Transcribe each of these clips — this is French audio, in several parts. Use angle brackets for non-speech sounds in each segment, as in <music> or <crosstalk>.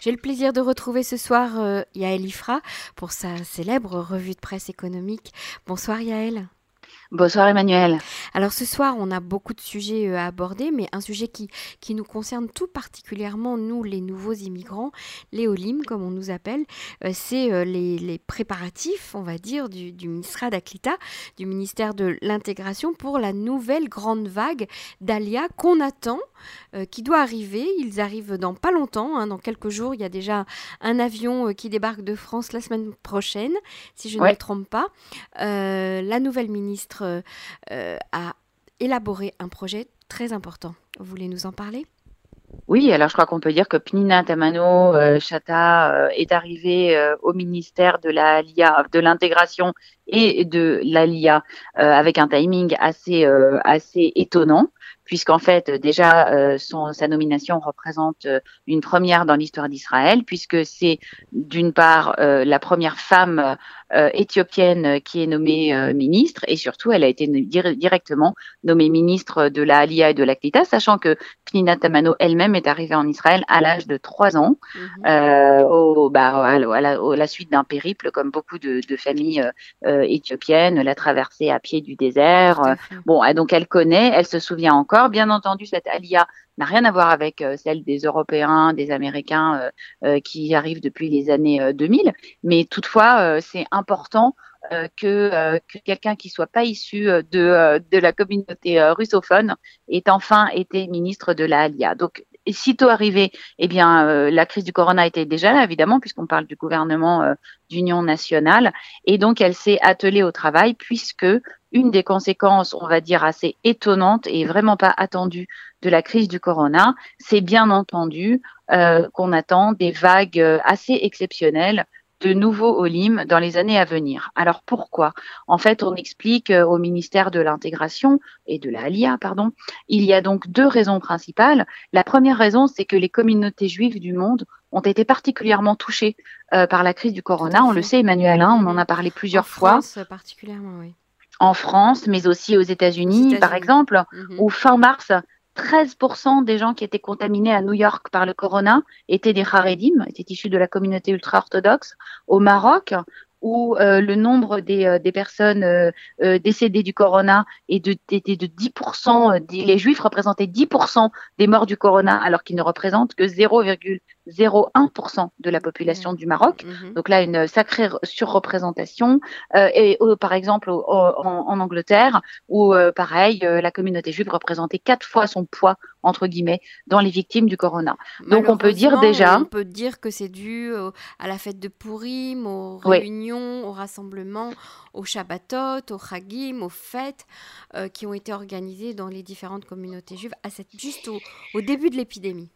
J'ai le plaisir de retrouver ce soir euh, Yaël Ifra pour sa célèbre revue de presse économique. Bonsoir Yaël. Bonsoir Emmanuel. Alors ce soir, on a beaucoup de sujets euh, à aborder, mais un sujet qui, qui nous concerne tout particulièrement, nous les nouveaux immigrants, les OLIM comme on nous appelle, euh, c'est euh, les, préparatifs, on va dire, du, du ministère d'Aklita, du ministère de l'intégration pour la nouvelle grande vague d'Alia qu'on attend, qui doit arriver. Ils arrivent dans pas longtemps, hein, dans quelques jours. Il y a déjà un avion qui débarque de France la semaine prochaine, si je ne me trompe pas. la nouvelle ministre euh, euh, élaboré un projet très important. Vous voulez nous en parler? Oui, alors je crois qu'on peut dire que Pnina Tamano euh, Chata est arrivée au ministère de la l'intégration et de l'ALIA avec un timing assez assez étonnant puisqu'en fait déjà sa nomination représente une première dans l'histoire d'Israël, puisque c'est d'une part la première femme éthiopienne qui est nommée euh, ministre et surtout elle a été directement nommée ministre de la Alia et de l'Aklita, sachant que Pnina Tamano elle-même est arrivée en Israël à l'âge de trois ans, mhm. euh, au, bah, à, la, la, suite d'un périple comme beaucoup de, de familles éthiopiennes, la traversée à pied du désert. bon, donc elle connaît, elle se souvient encore. Bien entendu, cette Alia n'a rien à voir avec euh, celle des Européens, des Américains euh, euh, qui arrivent depuis les années 2000. Mais toutefois, c'est important que, que quelqu'un qui soit pas issu de, de la communauté russophone ait enfin été ministre de la sitôt arrivé, eh bien, la crise du corona était déjà là, évidemment, puisqu'on parle du gouvernement d'union nationale. Et donc, elle s'est attelée au travail, puisque une des conséquences, on va dire, assez étonnantes et vraiment pas attendues de la crise du corona, c'est bien entendu euh, qu'on attend des vagues euh, assez exceptionnelles de nouveaux OLIM dans les années à venir. Alors pourquoi? En fait, on explique euh, au ministère de l'intégration et de la pardon, il y a donc deux raisons principales. La première raison, c'est que les communautés juives du monde ont été particulièrement touchées par la crise du corona. On le sait, Emmanuel, hein, on en a parlé plusieurs en fois. France, particulièrement, oui. En France, mais aussi aux États-Unis, par exemple, mhm. où fin mars, 13% des gens qui étaient contaminés à New York par le corona étaient des Haredim, étaient issus de la communauté ultra-orthodoxe. Au Maroc, où euh, le nombre des, euh, personnes euh, décédées du corona était de 10%, les juifs représentaient 10% des morts du corona, alors qu'ils ne représentent que 0,01% de la population du Maroc. Mhm. Donc là, une sacrée surreprésentation. et par exemple, en, en, Angleterre, où pareil, la communauté juive représentait quatre fois son poids entre guillemets, dans les victimes du corona. Donc on peut dire déjà... On peut dire que c'est dû à la fête de Purim, aux réunions, aux rassemblements, aux Shabbatot, aux Chagim, aux fêtes euh, qui ont été organisées dans les différentes communautés juives à cette, juste au début de l'épidémie.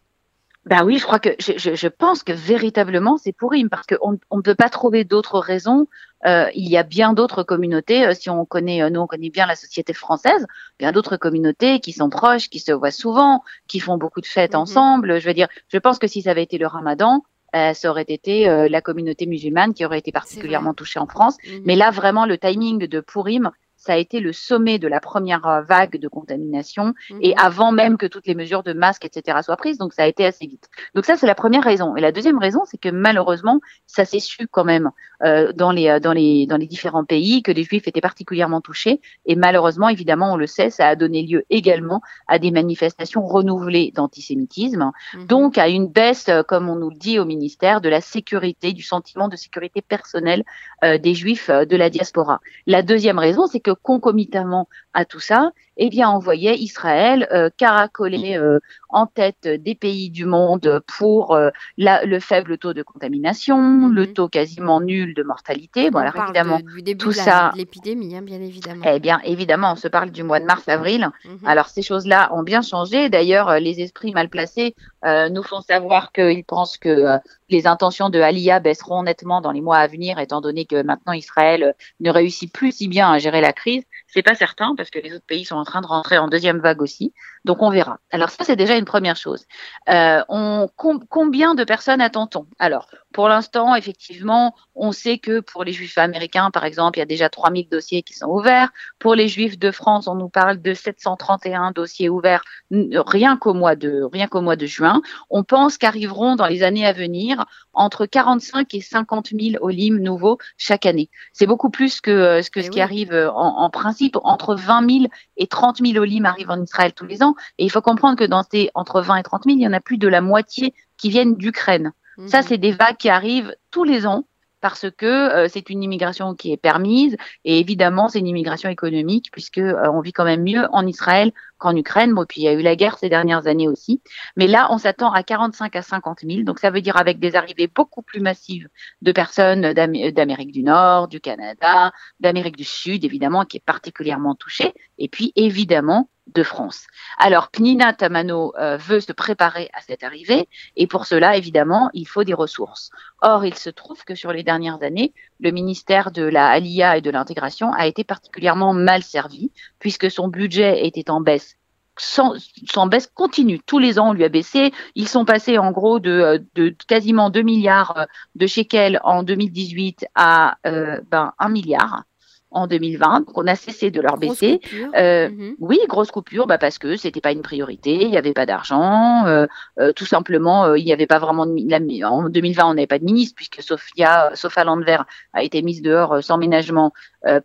Ben oui, je crois que je, je, je pense que véritablement c'est pourri parce qu'on on ne peut pas trouver d'autres raisons. Euh, il y a bien d'autres communautés. Euh, si on connaît, euh, nous on connaît bien la société française, bien d'autres communautés qui sont proches, qui se voient souvent, qui font beaucoup de fêtes mhm. ensemble. Je veux dire, je pense que si ça avait été le Ramadan, euh, ça aurait été la communauté musulmane qui aurait été particulièrement touchée en France. Mhm. Mais là, vraiment, le timing de Purim, ça a été le sommet de la première euh, vague de contamination et mhm. avant même que toutes les mesures de masque, etc. soient prises. Donc ça a été assez vite. Donc ça, c'est la première raison. Et la deuxième raison, c'est que malheureusement, ça s'est su quand même euh, dans les euh, dans les dans les différents pays que les Juifs étaient particulièrement touchés. Et malheureusement, évidemment, on le sait, ça a donné lieu également à des manifestations renouvelées d'antisémitisme. Mhm. Donc à une baisse, comme on nous le dit au ministère, de la sécurité, du sentiment de sécurité personnelle des Juifs de la diaspora. La deuxième raison, c'est que concomitamment à tout ça, eh bien, on voyait Israël euh, caracoler euh, en tête des pays du monde pour euh, la, le faible taux de contamination, mhm. le taux quasiment nul de mortalité. Bon, alors évidemment, du début tout de ça, l'épidémie, hein, bien évidemment. Eh bien, évidemment, on se parle du mois de mars-avril. Mhm. Alors, ces choses-là ont bien changé. D'ailleurs, les esprits mal placés nous font savoir qu'ils pensent que les intentions de Aliyah baisseront nettement dans les mois à venir, étant donné que maintenant Israël ne réussit plus si bien à gérer la crise. C'est pas certain parce que les autres pays sont en train de rentrer en deuxième vague aussi. Donc on verra. Alors ça c'est déjà une première chose. Euh, on, combien de personnes attend-on? Alors Pour l'instant, effectivement, on sait que pour les juifs américains, par exemple, il y a déjà 3000 dossiers qui sont ouverts. Pour les juifs de France, on nous parle de 731 dossiers ouverts rien qu'au mois de, rien qu'au mois de juin. On pense qu'arriveront dans les années à venir entre 45 et 50 000 olim nouveaux chaque année. C'est beaucoup plus que, euh, ce, eh ce qui arrive euh, en, principe. Entre 20 000 et 30 000 olim arrivent en Israël tous les ans. Et il faut comprendre que dans ces entre 20 et 30 000, il y en a plus de la moitié qui viennent d'Ukraine. Ça, mhm. c'est des vagues qui arrivent tous les ans parce que euh, c'est une immigration qui est permise et évidemment c'est une immigration économique puisque euh, on vit quand même mieux en Israël qu'en Ukraine. Bon, puis il y a eu la guerre ces dernières années aussi, mais là on s'attend à 45 à 50 000, donc ça veut dire avec des arrivées beaucoup plus massives de personnes d'Amérique du Nord, du Canada, d'Amérique du Sud évidemment qui est particulièrement touchée, et puis évidemment de France. Alors, Pnina Tamano euh, veut se préparer à cette arrivée et pour cela, évidemment, il faut des ressources. Or, il se trouve que sur les dernières années, le ministère de la Alia et de l'intégration a été particulièrement mal servi puisque son budget était en baisse sans, baisse continue. Tous les ans, on lui a baissé. Ils sont passés en gros de, de quasiment 2 milliards de shekels en 2018 à euh, ben, 1 milliard en 2020. Donc on a cessé de leur baisser. Euh, mhm. Oui, grosse coupure, bah parce que c'était pas une priorité, il n'y avait pas d'argent, euh, euh, tout simplement, il n'y avait pas vraiment de, la, en 2020 on n'avait pas de ministre puisque Sophia, Sophia Landver a été mise dehors sans ménagement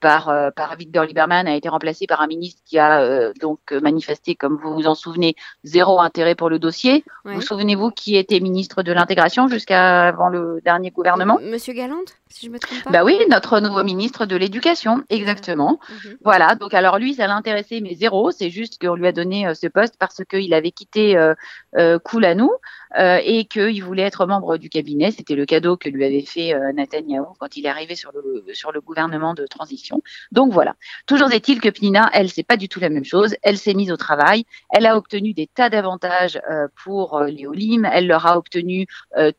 par par Victor Lieberman, a été remplacé par un ministre qui a donc manifesté, comme vous vous en souvenez, zéro intérêt pour le dossier. Vous souvenez-vous qui était ministre de l'intégration jusqu'à avant le dernier gouvernement? Monsieur Galante, si je me trompe pas? Bah oui, notre nouveau ministre de l'éducation exactement. Mhm. Voilà, donc alors lui, ça l'intéressait, mais zéro. C'est juste qu'on lui a donné euh, ce poste parce qu'il avait quitté euh, euh, Koulanou euh, et qu'il voulait être membre du cabinet. C'était le cadeau que lui avait fait Netanyahu quand il est arrivé sur le, sur le gouvernement de transition. Donc voilà. Toujours est-il que Pnina, elle, c'est pas du tout la même chose. Elle s'est mise au travail. Elle a obtenu des tas d'avantages pour les Olim. Elle leur a obtenu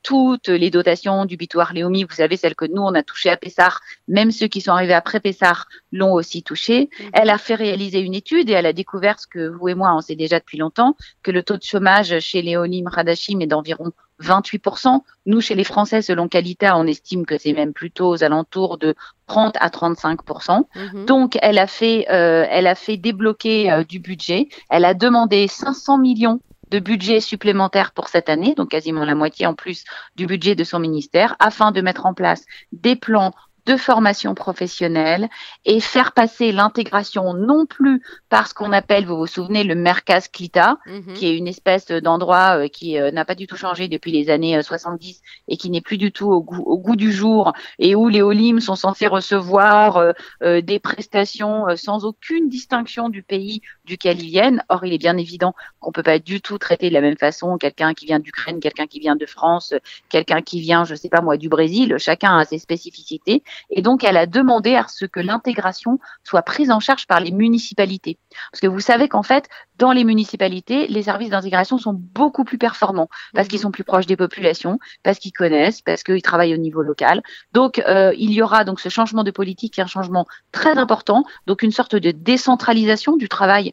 toutes les dotations du bitoire Léomi. Vous savez, celles que nous, on a touchées à Pessar. Même ceux qui sont arrivés après Pessar l'ont aussi touché. Mhm. Elle a fait réaliser une étude et elle a découvert ce que vous et moi on sait déjà depuis longtemps, que le taux de chômage chez les Olim Radashim est d'environ 28%. Nous, chez les Français, selon Qualita, on estime que c'est même plutôt aux alentours de 30 à 35%. Mhm. Donc, elle a fait, euh, elle a fait débloquer euh, du budget. Elle a demandé 500 millions de budget supplémentaire pour cette année, donc quasiment la moitié en plus du budget de son ministère, afin de mettre en place des plans de formation professionnelle et faire passer l'intégration non plus par ce qu'on appelle, vous vous souvenez, le Mercas Clita, mhm. qui est une espèce d'endroit euh, qui euh, n'a pas du tout changé depuis les années 70 euh, et qui n'est plus du tout au goût, au goût, du jour et où les Olim sont censés recevoir des prestations sans aucune distinction du pays duquel ils viennent. Or, il est bien évident qu'on peut pas du tout traiter de la même façon quelqu'un qui vient d'Ukraine, quelqu'un qui vient de France, quelqu'un qui vient, je sais pas moi, du Brésil. Chacun a ses spécificités et donc, elle a demandé à ce que l'intégration soit prise en charge par les municipalités. Parce que vous savez qu'en fait, dans les municipalités, les services d'intégration sont beaucoup plus performants parce qu'ils mhm. sont plus proches des populations, parce qu'ils connaissent, parce qu'ils travaillent au niveau local. Donc, euh, il y aura donc ce changement de politique qui est un changement très important. Donc, une sorte de décentralisation du travail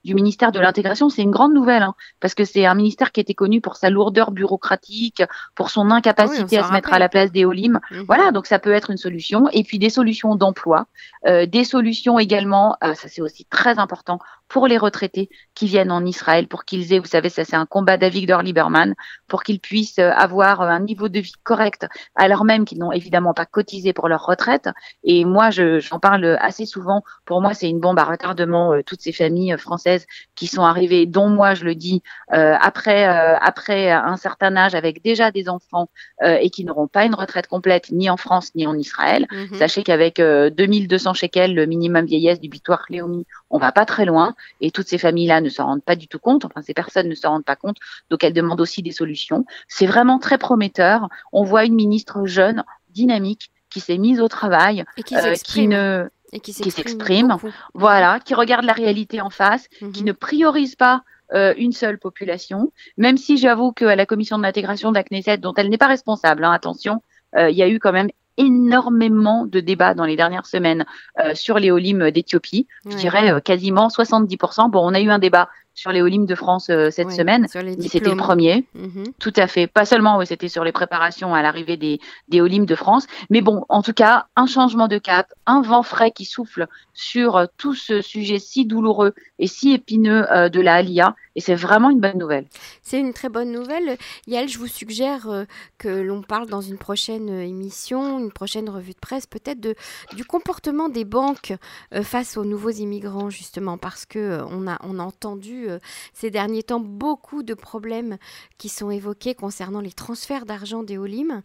du ministère de l'intégration. C'est une grande nouvelle hein, parce que c'est un ministère qui était connu pour sa lourdeur bureaucratique, pour son incapacité à se mettre à la place des Olim. Mhm. Voilà, donc ça peut être une solution et puis des solutions d'emploi, euh, des solutions également, euh, ça c'est aussi très important pour les retraités qui viennent en Israël, pour qu'ils aient, vous savez, ça c'est un combat d'Avigdor Lieberman, pour qu'ils puissent euh, avoir un niveau de vie correct, alors même qu'ils n'ont évidemment pas cotisé pour leur retraite. Et moi, j'en parle assez souvent. Pour moi, c'est une bombe à retardement, toutes ces familles françaises qui sont arrivées, dont moi, je le dis, après, après un certain âge, avec déjà des enfants et qui n'auront pas une retraite complète ni en France ni en Israël. Mhm. Sachez qu'avec 2200 euh, shekels, le minimum vieillesse du bitoire Léomi, on va pas très loin. Et toutes ces familles-là ne s'en rendent pas du tout compte. Enfin, ces personnes ne s'en rendent pas compte. Donc, elles demandent aussi des solutions. C'est vraiment très prometteur. On voit une ministre jeune, dynamique, qui s'est mise au travail, et qui, euh, qui ne qui s'exprime, voilà, qui regarde la réalité en face, qui mhm. ne priorise pas euh, une seule population, même si j'avoue qu'à la commission de l'intégration d'Aknesset, dont elle n'est pas responsable, hein, attention, il y a eu quand même énormément de débats dans les dernières semaines euh, sur les Olim d'Éthiopie. Je dirais euh, quasiment 70%. Bon, on a eu un débat sur les Olympiques de France cette semaine. C'était le premier. Mhm. Tout à fait. Pas seulement, c'était sur les préparations à l'arrivée des, des Olympiques de France. Mais bon, en tout cas, un changement de cap, un vent frais qui souffle sur tout ce sujet si douloureux et si épineux de la Alia. Et c'est vraiment une bonne nouvelle. C'est une très bonne nouvelle. Yael, je vous suggère euh, que l'on parle dans une prochaine euh, émission, une prochaine revue de presse, peut-être de, du comportement des banques euh, face aux nouveaux immigrants, justement, parce que on, a, on a entendu ces derniers temps beaucoup de problèmes qui sont évoqués concernant les transferts d'argent des Olim,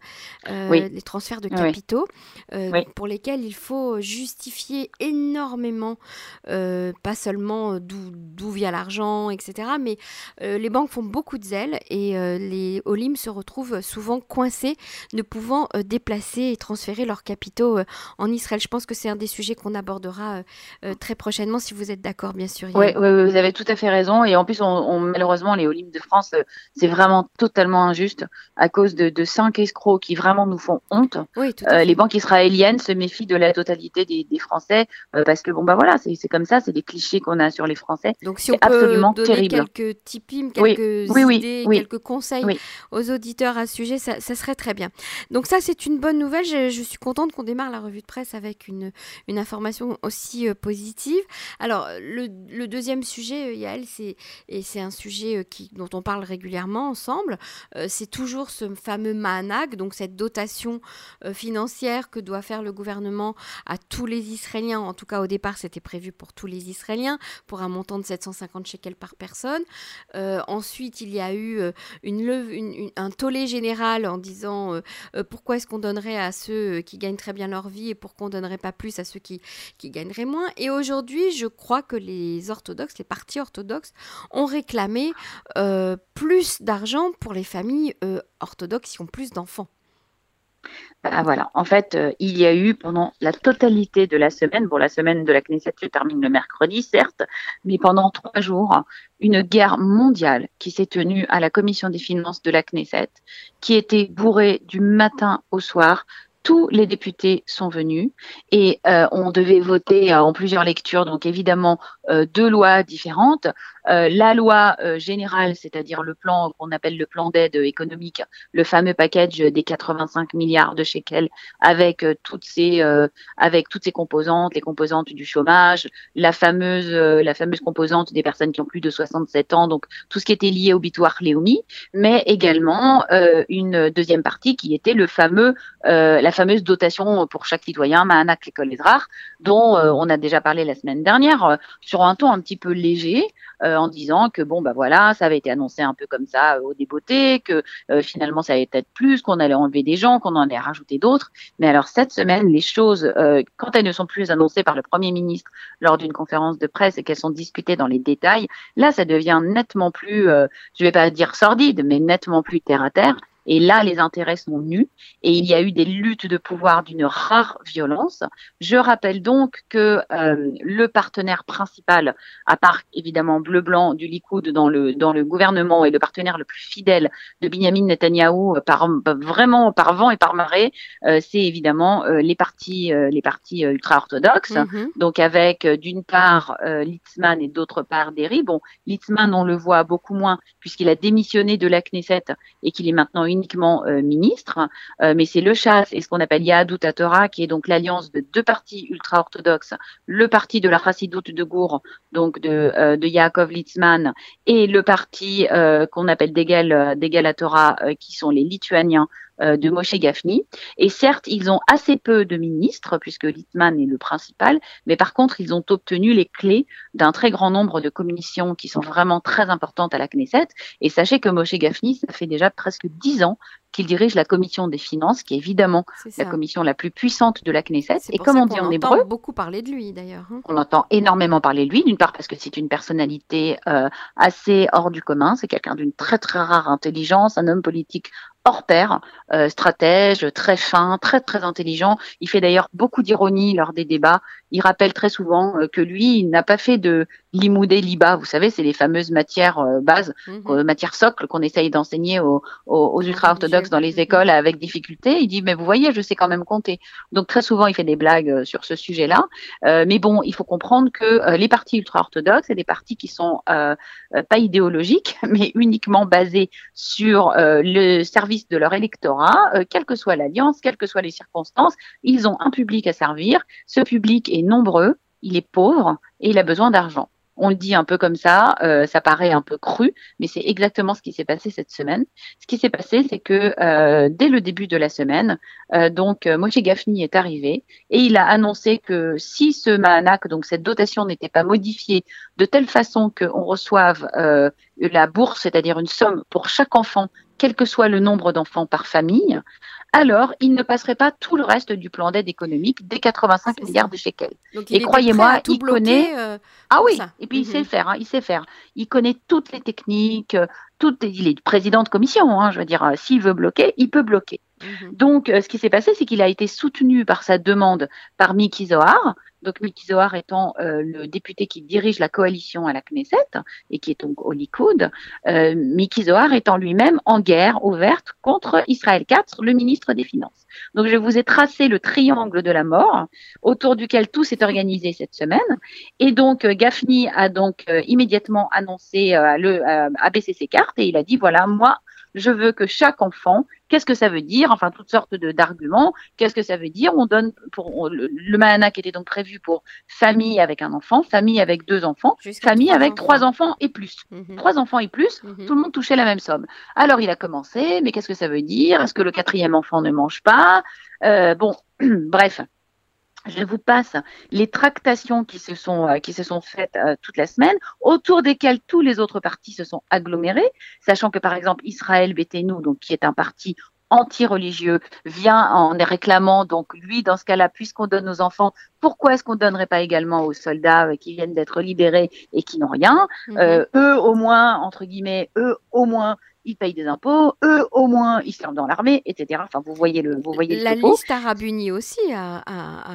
les transferts de capitaux, pour lesquels il faut justifier énormément, pas seulement d'où vient l'argent, etc., mais euh, les banques font beaucoup de zèle et euh, les Olim se retrouvent souvent coincés, ne pouvant euh, déplacer et transférer leurs capitaux en Israël. Je pense que c'est un des sujets qu'on abordera très prochainement, si vous êtes d'accord, bien sûr. Oui, vous avez tout à fait raison. Et en plus, on, malheureusement, les Olim de France, c'est vraiment totalement injuste à cause de, cinq escrocs qui vraiment nous font honte. les banques israéliennes se méfient de la totalité des, Français parce que, bon, bah voilà, c'est comme ça, c'est des clichés qu'on a sur les Français. Donc, si on peut absolument terrible quelques tips, quelques idées, quelques conseils aux auditeurs à ce sujet, ça, serait très bien. Donc ça, c'est une bonne nouvelle. Je, suis contente qu'on démarre la revue de presse avec une, une information aussi euh, positive. Alors, le, deuxième sujet, euh, Yael, c'est, et c'est un sujet euh, qui, dont on parle régulièrement ensemble, c'est toujours ce fameux MANAG, donc cette dotation financière que doit faire le gouvernement à tous les Israéliens. En tout cas, au départ, c'était prévu pour tous les Israéliens, pour un montant de 750 shekels par personne. Euh, ensuite, il y a eu euh, un tollé général en disant euh, pourquoi est-ce qu'on donnerait à ceux qui gagnent très bien leur vie et pourquoi on donnerait pas plus à ceux qui, qui gagneraient moins. Et aujourd'hui, je crois que les orthodoxes, les partis orthodoxes, ont réclamé plus d'argent pour les familles orthodoxes qui ont plus d'enfants. Ah, voilà. En fait, euh, il y a eu pendant la totalité de la semaine, bon, la semaine de la Knesset se termine le mercredi, certes, mais pendant trois jours, une guerre mondiale qui s'est tenue à la commission des finances de la Knesset, qui était bourrée du matin au soir tous les députés sont venus et euh, on devait voter en plusieurs lectures, donc évidemment euh, deux lois différentes. Euh, la loi euh, générale, c'est-à-dire le plan qu'on appelle le plan d'aide économique, le fameux package des 85 milliards de shekels avec euh, toutes ces avec toutes ces composantes, les composantes du chômage, la fameuse la fameuse composante des personnes qui ont plus de 67 ans, donc tout ce qui était lié au bitoire Léomi, mais également une deuxième partie qui était le fameux la fameuse dotation pour chaque citoyen, Mahanak l'école dont on a déjà parlé la semaine dernière un ton un petit peu léger. Euh, en disant que bon bah voilà, ça avait été annoncé un peu comme ça euh, au débeauté, que euh, finalement ça allait être plus, qu'on allait enlever des gens, qu'on en allait rajouter d'autres. Mais alors cette semaine, les choses, quand elles ne sont plus annoncées par le Premier ministre lors d'une conférence de presse et qu'elles sont discutées dans les détails, là ça devient nettement plus, je vais pas dire sordide, mais nettement plus terre à terre. Et là, les intérêts sont nus et il y a eu des luttes de pouvoir d'une rare violence. Je rappelle donc que euh, le partenaire principal, à part évidemment bleu-blanc du Likoud dans le, dans le gouvernement et le partenaire le plus fidèle de Benjamin Netanyahou, par, vraiment par vent et par marée, euh, c'est évidemment euh, les partis, les partis ultra-orthodoxes. Mm-hmm. Donc avec d'une part Litzman et d'autre part Derry. Bon, Litzman, on le voit beaucoup moins puisqu'il a démissionné de la Knesset et qu'il est maintenant une uniquement euh, ministre, euh, mais c'est le chasse et ce qu'on appelle Yahadut Torah, qui est donc l'alliance de deux partis ultra-orthodoxes, le parti de la Chassidout de Gour, donc de, euh, de Yaakov Litzman, et le parti qu'on appelle Degel, Torah, qui sont les Lituaniens de Moshe Gafni. Et certes, ils ont assez peu de ministres, puisque Litzman est le principal, mais par contre, ils ont obtenu les clés d'un très grand nombre de commissions qui sont vraiment très importantes à la Knesset. Et sachez que Moshe Gafni, ça fait déjà presque dix ans qu'il dirige la commission des finances, qui est évidemment la commission la plus puissante de la Knesset. Et comme on dit en hébreu, beaucoup parler de lui d'ailleurs. Hein. On entend énormément parler de lui, d'une part parce que c'est une personnalité euh, assez hors du commun, c'est quelqu'un d'une très très rare intelligence, un homme politique hors pair, euh, stratège, très fin, très très intelligent. Il fait d'ailleurs beaucoup d'ironie lors des débats il rappelle très souvent que lui, il n'a pas fait de l'imoudé liba. Vous savez, c'est les fameuses matières bases, mhm. matières socles qu'on essaye d'enseigner aux, aux, ah, ultra-orthodoxes dans les mhm. écoles avec difficulté. Il dit, mais vous voyez, je sais quand même compter. Donc très souvent, il fait des blagues sur ce sujet-là. mais bon, il faut comprendre que les partis ultra-orthodoxes, c'est des partis qui sont pas idéologiques, <laughs> mais uniquement basés sur le service de leur électorat, quelle que soit l'alliance, quelles que soient les circonstances. Ils ont un public à servir. Ce public est nombreux, il est pauvre et il a besoin d'argent. On le dit un peu comme ça, euh, ça paraît un peu cru, mais c'est exactement ce qui s'est passé cette semaine. Ce qui s'est passé, c'est que euh, dès le début de la semaine, euh, donc Moshe Gafni est arrivé et il a annoncé que si ce Mahanak, donc cette dotation, n'était pas modifiée de telle façon qu'on reçoive la bourse, c'est-à-dire une somme pour chaque enfant quel que soit le nombre d'enfants par famille, alors il ne passerait pas tout le reste du plan d'aide économique des 85 milliards de shekels. et croyez-moi, il connaît. Euh, ah oui, et puis il sait mhm. faire, hein, il sait faire. Il connaît toutes les techniques, euh, toutes. Il est président de commission, hein, je veux dire, euh, s'il veut bloquer, il peut bloquer. Mhm. Donc, ce qui s'est passé, c'est qu'il a été soutenu par sa demande par Miki Zohar, donc Miki Zohar étant euh, le député qui dirige la coalition à la Knesset et qui est donc au Likoud, euh, Zohar étant lui-même en guerre ouverte contre Israël 4, le ministre des Finances. Donc je vous ai tracé le triangle de la mort autour duquel tout s'est organisé cette semaine. Et donc euh, Gafni a donc euh, immédiatement annoncé le, à baisser ses cartes et il a dit voilà moi je veux que chaque enfant, qu'est-ce que ça veut dire Enfin, toutes sortes d'arguments. Qu'est-ce que ça veut dire On donne pour le, le qui était donc prévu pour famille avec un enfant, famille avec deux enfants, famille avec trois enfants et plus. Mhm. Trois enfants et plus, mhm. tout le monde touchait la même somme. Alors il a commencé, mais qu'est-ce que ça veut dire? Est-ce que le quatrième enfant ne mange pas? Euh, Bon, <clears throat> bref je vous passe les tractations qui se sont, euh, qui se sont faites euh, toute la semaine, autour desquelles tous les autres partis se sont agglomérés, sachant que par exemple Israël Béténou, donc qui est un parti anti-religieux, vient en réclamant, donc lui, dans ce cas-là, puisqu'on donne aux enfants, pourquoi est-ce qu'on ne donnerait pas également aux soldats euh, qui viennent d'être libérés et qui n'ont rien mm-hmm. Eux, au moins, entre guillemets, eux, au moins, ils payent des impôts, eux au moins ils servent dans l'armée, etc. Enfin, vous voyez le, vous voyez La liste arabe unie aussi a,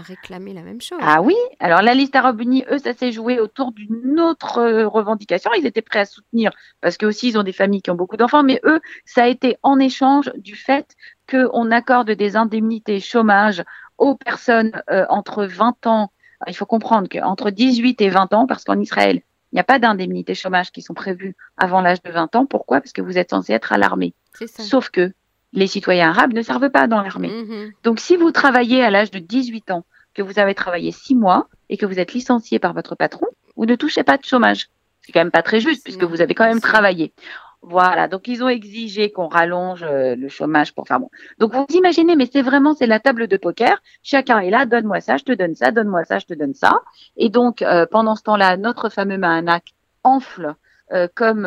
réclamé la même chose. Ah oui, alors la liste arabe unie, eux, ça s'est joué autour d'une autre euh, revendication. Ils étaient prêts à soutenir parce que aussi ils ont des familles qui ont beaucoup d'enfants, mais eux, ça a été en échange du fait qu'on accorde des indemnités chômage aux personnes euh, entre 20 ans. Il faut comprendre qu'entre 18 et 20 ans, parce qu'en Israël, il n'y a pas d'indemnité chômage qui sont prévues avant l'âge de 20 ans. Pourquoi? Parce que vous êtes censé être à l'armée. Sauf que les citoyens arabes ne servent pas dans l'armée. Mm-hmm. Donc si vous travaillez à l'âge de 18 ans, que vous avez travaillé 6 mois et que vous êtes licencié par votre patron, vous ne touchez pas de chômage. C'est quand même pas très juste puisque vous avez quand même travaillé. Voilà, donc ils ont exigé qu'on rallonge euh, le chômage pour faire bon. Donc vous imaginez, mais c'est vraiment c'est la table de poker. Chacun est là, donne-moi ça, je te donne ça, donne-moi ça, je te donne ça. Et donc euh, pendant ce temps-là, notre fameux Mahanak enfle euh, comme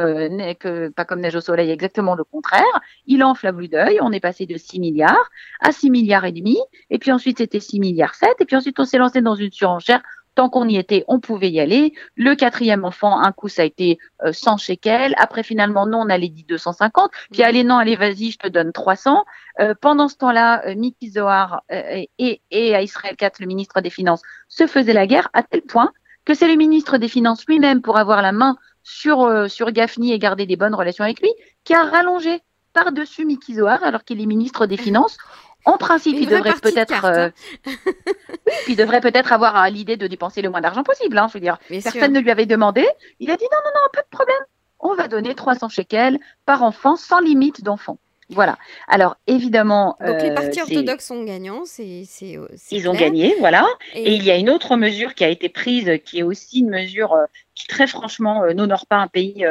que, pas comme neige au soleil, exactement le contraire. Il enfle à vue d'œil. On est passé de 6 milliards à 6 milliards et demi. Et puis ensuite, c'était 6 milliards 7. Et puis ensuite, on s'est lancé dans une surenchère Tant qu'on y était, on pouvait y aller. Le quatrième enfant, un coup, ça a été 100 euh, shekels. Après, finalement, non, on allait dit 250. Puis, mm. allez, non, allez, vas-y, je te donne 300. Euh, pendant ce temps-là, euh, Miki Zohar et, et à Israël 4, le ministre des Finances, se faisaient la guerre à tel point que c'est le ministre des Finances lui-même, pour avoir la main sur, sur Gafni et garder des bonnes relations avec lui, qui a rallongé par-dessus Miki Zohar, alors qu'il est ministre des Finances, en principe, il devrait peut-être, euh, <laughs> il devrait peut-être avoir euh, l'idée de dépenser le moins d'argent possible. Hein, je veux dire, personne ne lui avait demandé. Il a dit non, non, non, pas de problème. On va donner 300 shekels par enfant, sans limite d'enfants. Voilà. Alors évidemment. Donc les euh, partis orthodoxes sont gagnants, c'est. Ils ont gagné, voilà. Et... il y a une autre mesure qui a été prise, qui est aussi une mesure qui très franchement n'honore pas un pays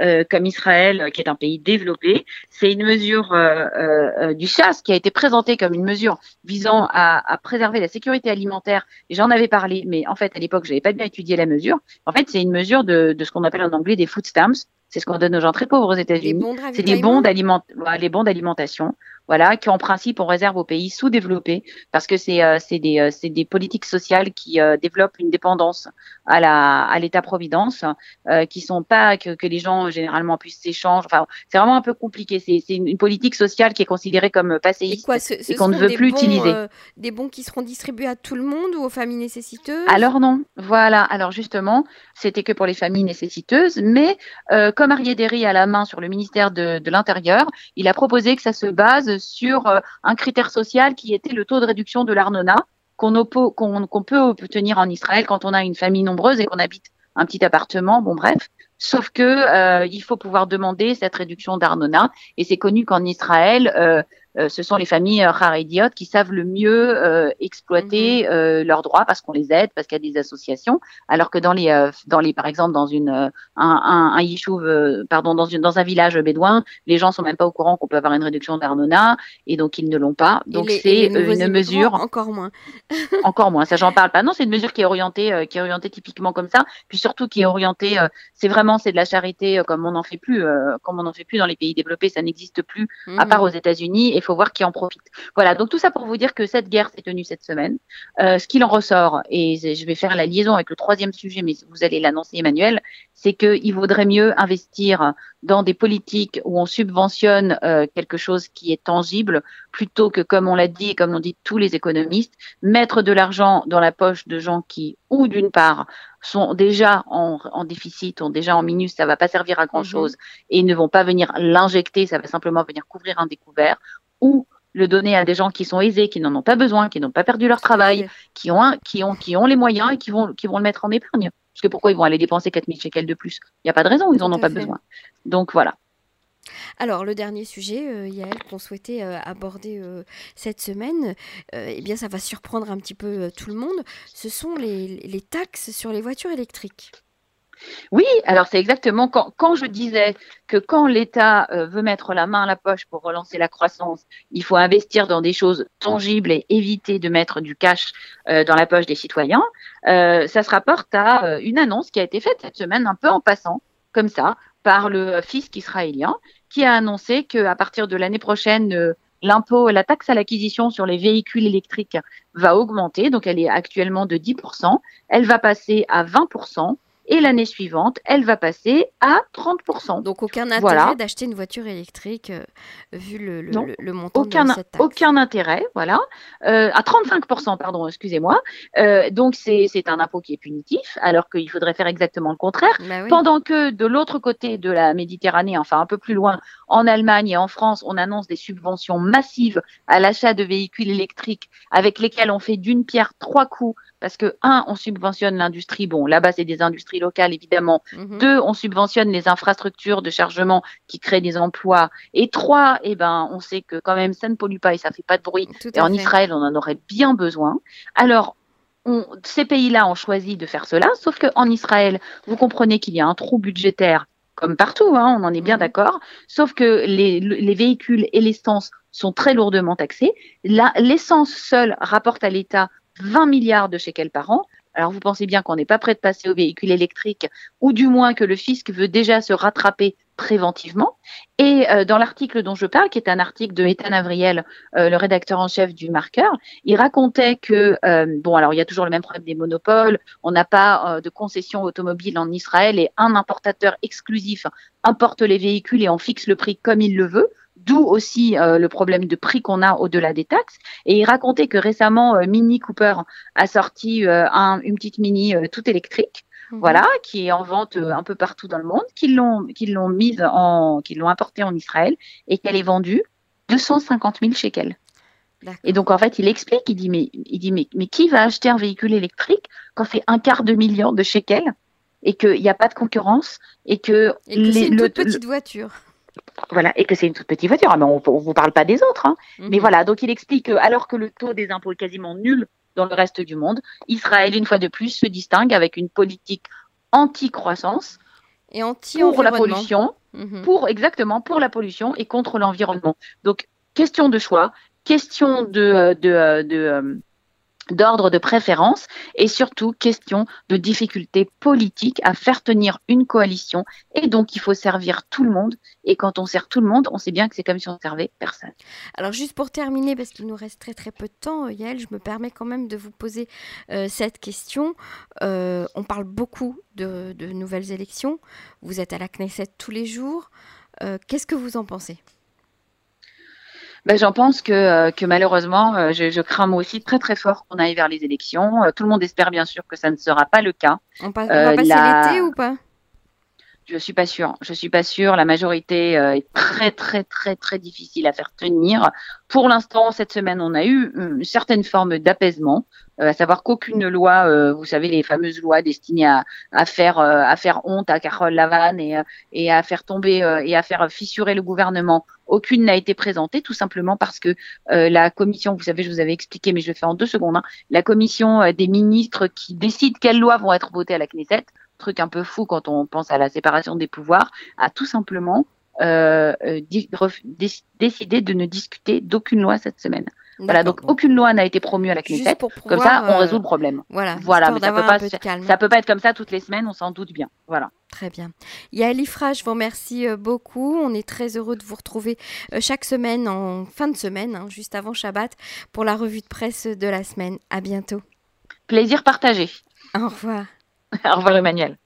euh, comme Israël, qui est un pays développé. C'est une mesure euh, euh, du chasse qui a été présentée comme une mesure visant à, à préserver la sécurité alimentaire. J'en avais parlé, mais en fait, à l'époque, je n'avais pas bien étudié la mesure. En fait, c'est une mesure de, de ce qu'on appelle en anglais des food stamps. C'est ce qu'on donne aux gens très pauvres aux États-Unis. C'est des bons d'alimentation. Voilà, qui en principe on réserve aux pays sous-développés parce que c'est euh, des, euh, des politiques sociales qui euh, développent une dépendance à la à l'État-providence, qui sont pas que, que les gens généralement puissent s'échanger. Enfin, c'est vraiment un peu compliqué. C'est une politique sociale qui est considérée comme passéiste et, qu'on ne veut plus utiliser. des bons qui seront distribués à tout le monde ou aux familles nécessiteuses? Alors non, voilà. Alors justement, c'était que pour les familles nécessiteuses, mais comme Arié a la main sur le ministère de, de l'Intérieur, il a proposé que ça se base sur euh, un critère social qui était le taux de réduction de l'Arnona qu'on peut obtenir en Israël quand on a une famille nombreuse et qu'on habite un petit appartement. Bon, bref. Sauf que euh, il faut pouvoir demander cette réduction d'Arnona. Et c'est connu qu'en Israël, euh, euh, ce sont les familles rares et idiotes qui savent le mieux euh, exploiter mhm. euh, leurs droits parce qu'on les aide, parce qu'il y a des associations, alors que dans les, dans les, par exemple, dans une, un, un, un yishuv, pardon, dans, une, dans un village bédouin, les gens sont même pas au courant qu'on peut avoir une réduction d'Arnona et donc ils ne l'ont pas. Donc c'est une mesure encore moins, <laughs> encore moins. Ça, j'en parle pas. Non, c'est une mesure qui est orientée, qui est orientée typiquement comme ça, puis surtout qui est orientée. c'est vraiment c'est de la charité comme on n'en fait plus, comme on n'en fait plus dans les pays développés, ça n'existe plus à part mhm. aux États-Unis il faut voir qui en profite. Voilà, donc tout ça pour vous dire que cette guerre s'est tenue cette semaine. Euh, ce qu'il en ressort, et je vais faire la liaison avec le troisième sujet, mais vous allez l'annoncer Emmanuel, c'est qu'il vaudrait mieux investir dans des politiques où on subventionne euh, quelque chose qui est tangible, plutôt que, comme on l'a dit et comme l'ont dit tous les économistes, mettre de l'argent dans la poche de gens qui, ou d'une part, sont déjà en, en, déficit, ont déjà en minus, ça va pas servir à grand chose, mhm. et ne vont pas venir l'injecter, ça va simplement venir couvrir un découvert, ou le donner à des gens qui sont aisés, qui n'en ont pas besoin, qui n'ont pas perdu leur travail, qui ont, qui ont, qui ont les moyens et qui vont, qui vont le mettre en épargne. Parce que pourquoi ils vont aller dépenser 4000 shekels de plus? Il n'y a pas de raison, ils n'en ont pas besoin. Donc voilà. Alors, le dernier sujet, euh, Yael, qu'on souhaitait euh, aborder euh, cette semaine, eh bien, ça va surprendre un petit peu tout le monde. Ce sont les taxes sur les voitures électriques. Oui, alors c'est exactement quand, je disais que quand l'État euh, veut mettre la main à la poche pour relancer la croissance, il faut investir dans des choses tangibles et éviter de mettre du cash euh, dans la poche des citoyens. Euh, ça se rapporte à une annonce qui a été faite cette semaine un peu en passant, comme ça, par le fisc israélien, qui a annoncé qu'à partir de l'année prochaine, l'impôt, la taxe à l'acquisition sur les véhicules électriques va augmenter. Donc elle est actuellement de 10%. Elle va passer à 20% et l'année suivante, elle va passer à 30%. Donc aucun intérêt d'acheter une voiture électrique euh, vu le, le, montant aucun, de cette taxe. Aucun intérêt, voilà. Euh, à 35%, pardon, excusez-moi. Euh, donc c'est un impôt qui est punitif, alors qu'il faudrait faire exactement le contraire. Bah Pendant que de l'autre côté de la Méditerranée, enfin un peu plus loin, en Allemagne et en France, on annonce des subventions massives à l'achat de véhicules électriques avec lesquels on fait d'une pierre trois coups parce que un, on subventionne l'industrie. Bon, là-bas, c'est des industries locales, évidemment. Mhm. Deux, on subventionne les infrastructures de chargement qui créent des emplois. Et trois, eh ben, on sait que quand même, ça ne pollue pas et ça fait pas de bruit. et en Israël, on en aurait bien besoin. Alors, on, ces pays-là ont choisi de faire cela, sauf qu'en Israël, vous comprenez qu'il y a un trou budgétaire comme partout, hein, on en est bien mhm. d'accord, sauf que les, les véhicules et l'essence sont très lourdement taxés. L'essence seule rapporte à l'État 20 milliards de shekels par an. Alors vous pensez bien qu'on n'est pas prêt de passer aux véhicules électriques, ou du moins que le fisc veut déjà se rattraper préventivement. Et euh, dans l'article dont je parle, qui est un article de Ethan Avriel, euh, le rédacteur en chef du Marqueur, il racontait que, euh, bon, alors il y a toujours le même problème des monopoles, on n'a pas de concession automobile en Israël et un importateur exclusif importe les véhicules et on fixe le prix comme il le veut. D'où aussi euh, le problème de prix qu'on a au-delà des taxes. Et il racontait que récemment, euh, Mini Cooper a sorti euh, un, une petite Mini toute électrique. Mhm. Voilà, qui est en vente un peu partout dans le monde, qu'ils l'ont, qu'ils l'ont mise en, qu'ils l'ont importée en Israël et qu'elle est vendue 250 000 shekels. Et donc en fait, il explique, il dit mais, il dit mais, mais qui va acheter un véhicule électrique quand c'est un quart de million de shekels et qu'il n'y a pas de concurrence et que, et que c'est une toute petite voiture. Voilà, et que c'est une toute petite voiture. Ah, mais on ne vous parle pas des autres. Hein. Mais mhm. voilà, donc il explique que alors que le taux des impôts est quasiment nul dans le reste du monde, Israël, une fois de plus, se distingue avec une politique anti-croissance et anti pour la pollution, mhm. pour exactement pour la pollution et contre l'environnement. Donc question de choix, question de, de, de, d'ordre de préférence et surtout question de difficulté politique à faire tenir une coalition. Et donc il faut servir tout le monde. Et quand on sert tout le monde on sait bien que c'est comme si on servait personne. Alors juste pour terminer parce qu'il nous reste très très peu de temps Yael je me permets quand même de vous poser euh, cette question. Euh, on parle beaucoup de, nouvelles élections. Vous êtes à la Knesset tous les jours. Euh, qu'est-ce que vous en pensez? Ben, J'en pense que, euh, que malheureusement, euh, je, je, crains moi aussi très très fort qu'on aille vers les élections. Euh, tout le monde espère bien sûr que ça ne sera pas le cas. On, passe, on va passer la... l'été ou pas? Je suis pas sûre. Je suis pas sûre. La majorité est très très très très difficile à faire tenir. Pour l'instant, cette semaine, on a eu une certaine forme d'apaisement, euh, à savoir qu'aucune loi, euh, vous savez, les fameuses lois destinées à, faire euh, à faire honte à Carole Lavanne et, et à faire tomber et à faire fissurer le gouvernement, aucune n'a été présentée, tout simplement parce que la commission, vous savez, je vous avais expliqué, mais je le fais en deux secondes, hein, la commission des ministres qui décide quelles lois vont être votées à la Knesset, truc un peu fou quand on pense à la séparation des pouvoirs, a tout simplement euh, décidé de ne discuter d'aucune loi cette semaine. Voilà, donc aucune loi n'a été promue à la Knesset. comme ça, on résout le problème. Voilà, voilà mais ça peut, pas, ça peut pas être comme ça toutes les semaines, on s'en doute bien. Voilà. Très bien. Yael Ifra, je vous remercie beaucoup. On est très heureux de vous retrouver chaque semaine en fin de semaine, hein, juste avant Shabbat, pour la revue de presse de la semaine. À bientôt. Plaisir partagé. Au revoir. <laughs> Au revoir Emmanuel.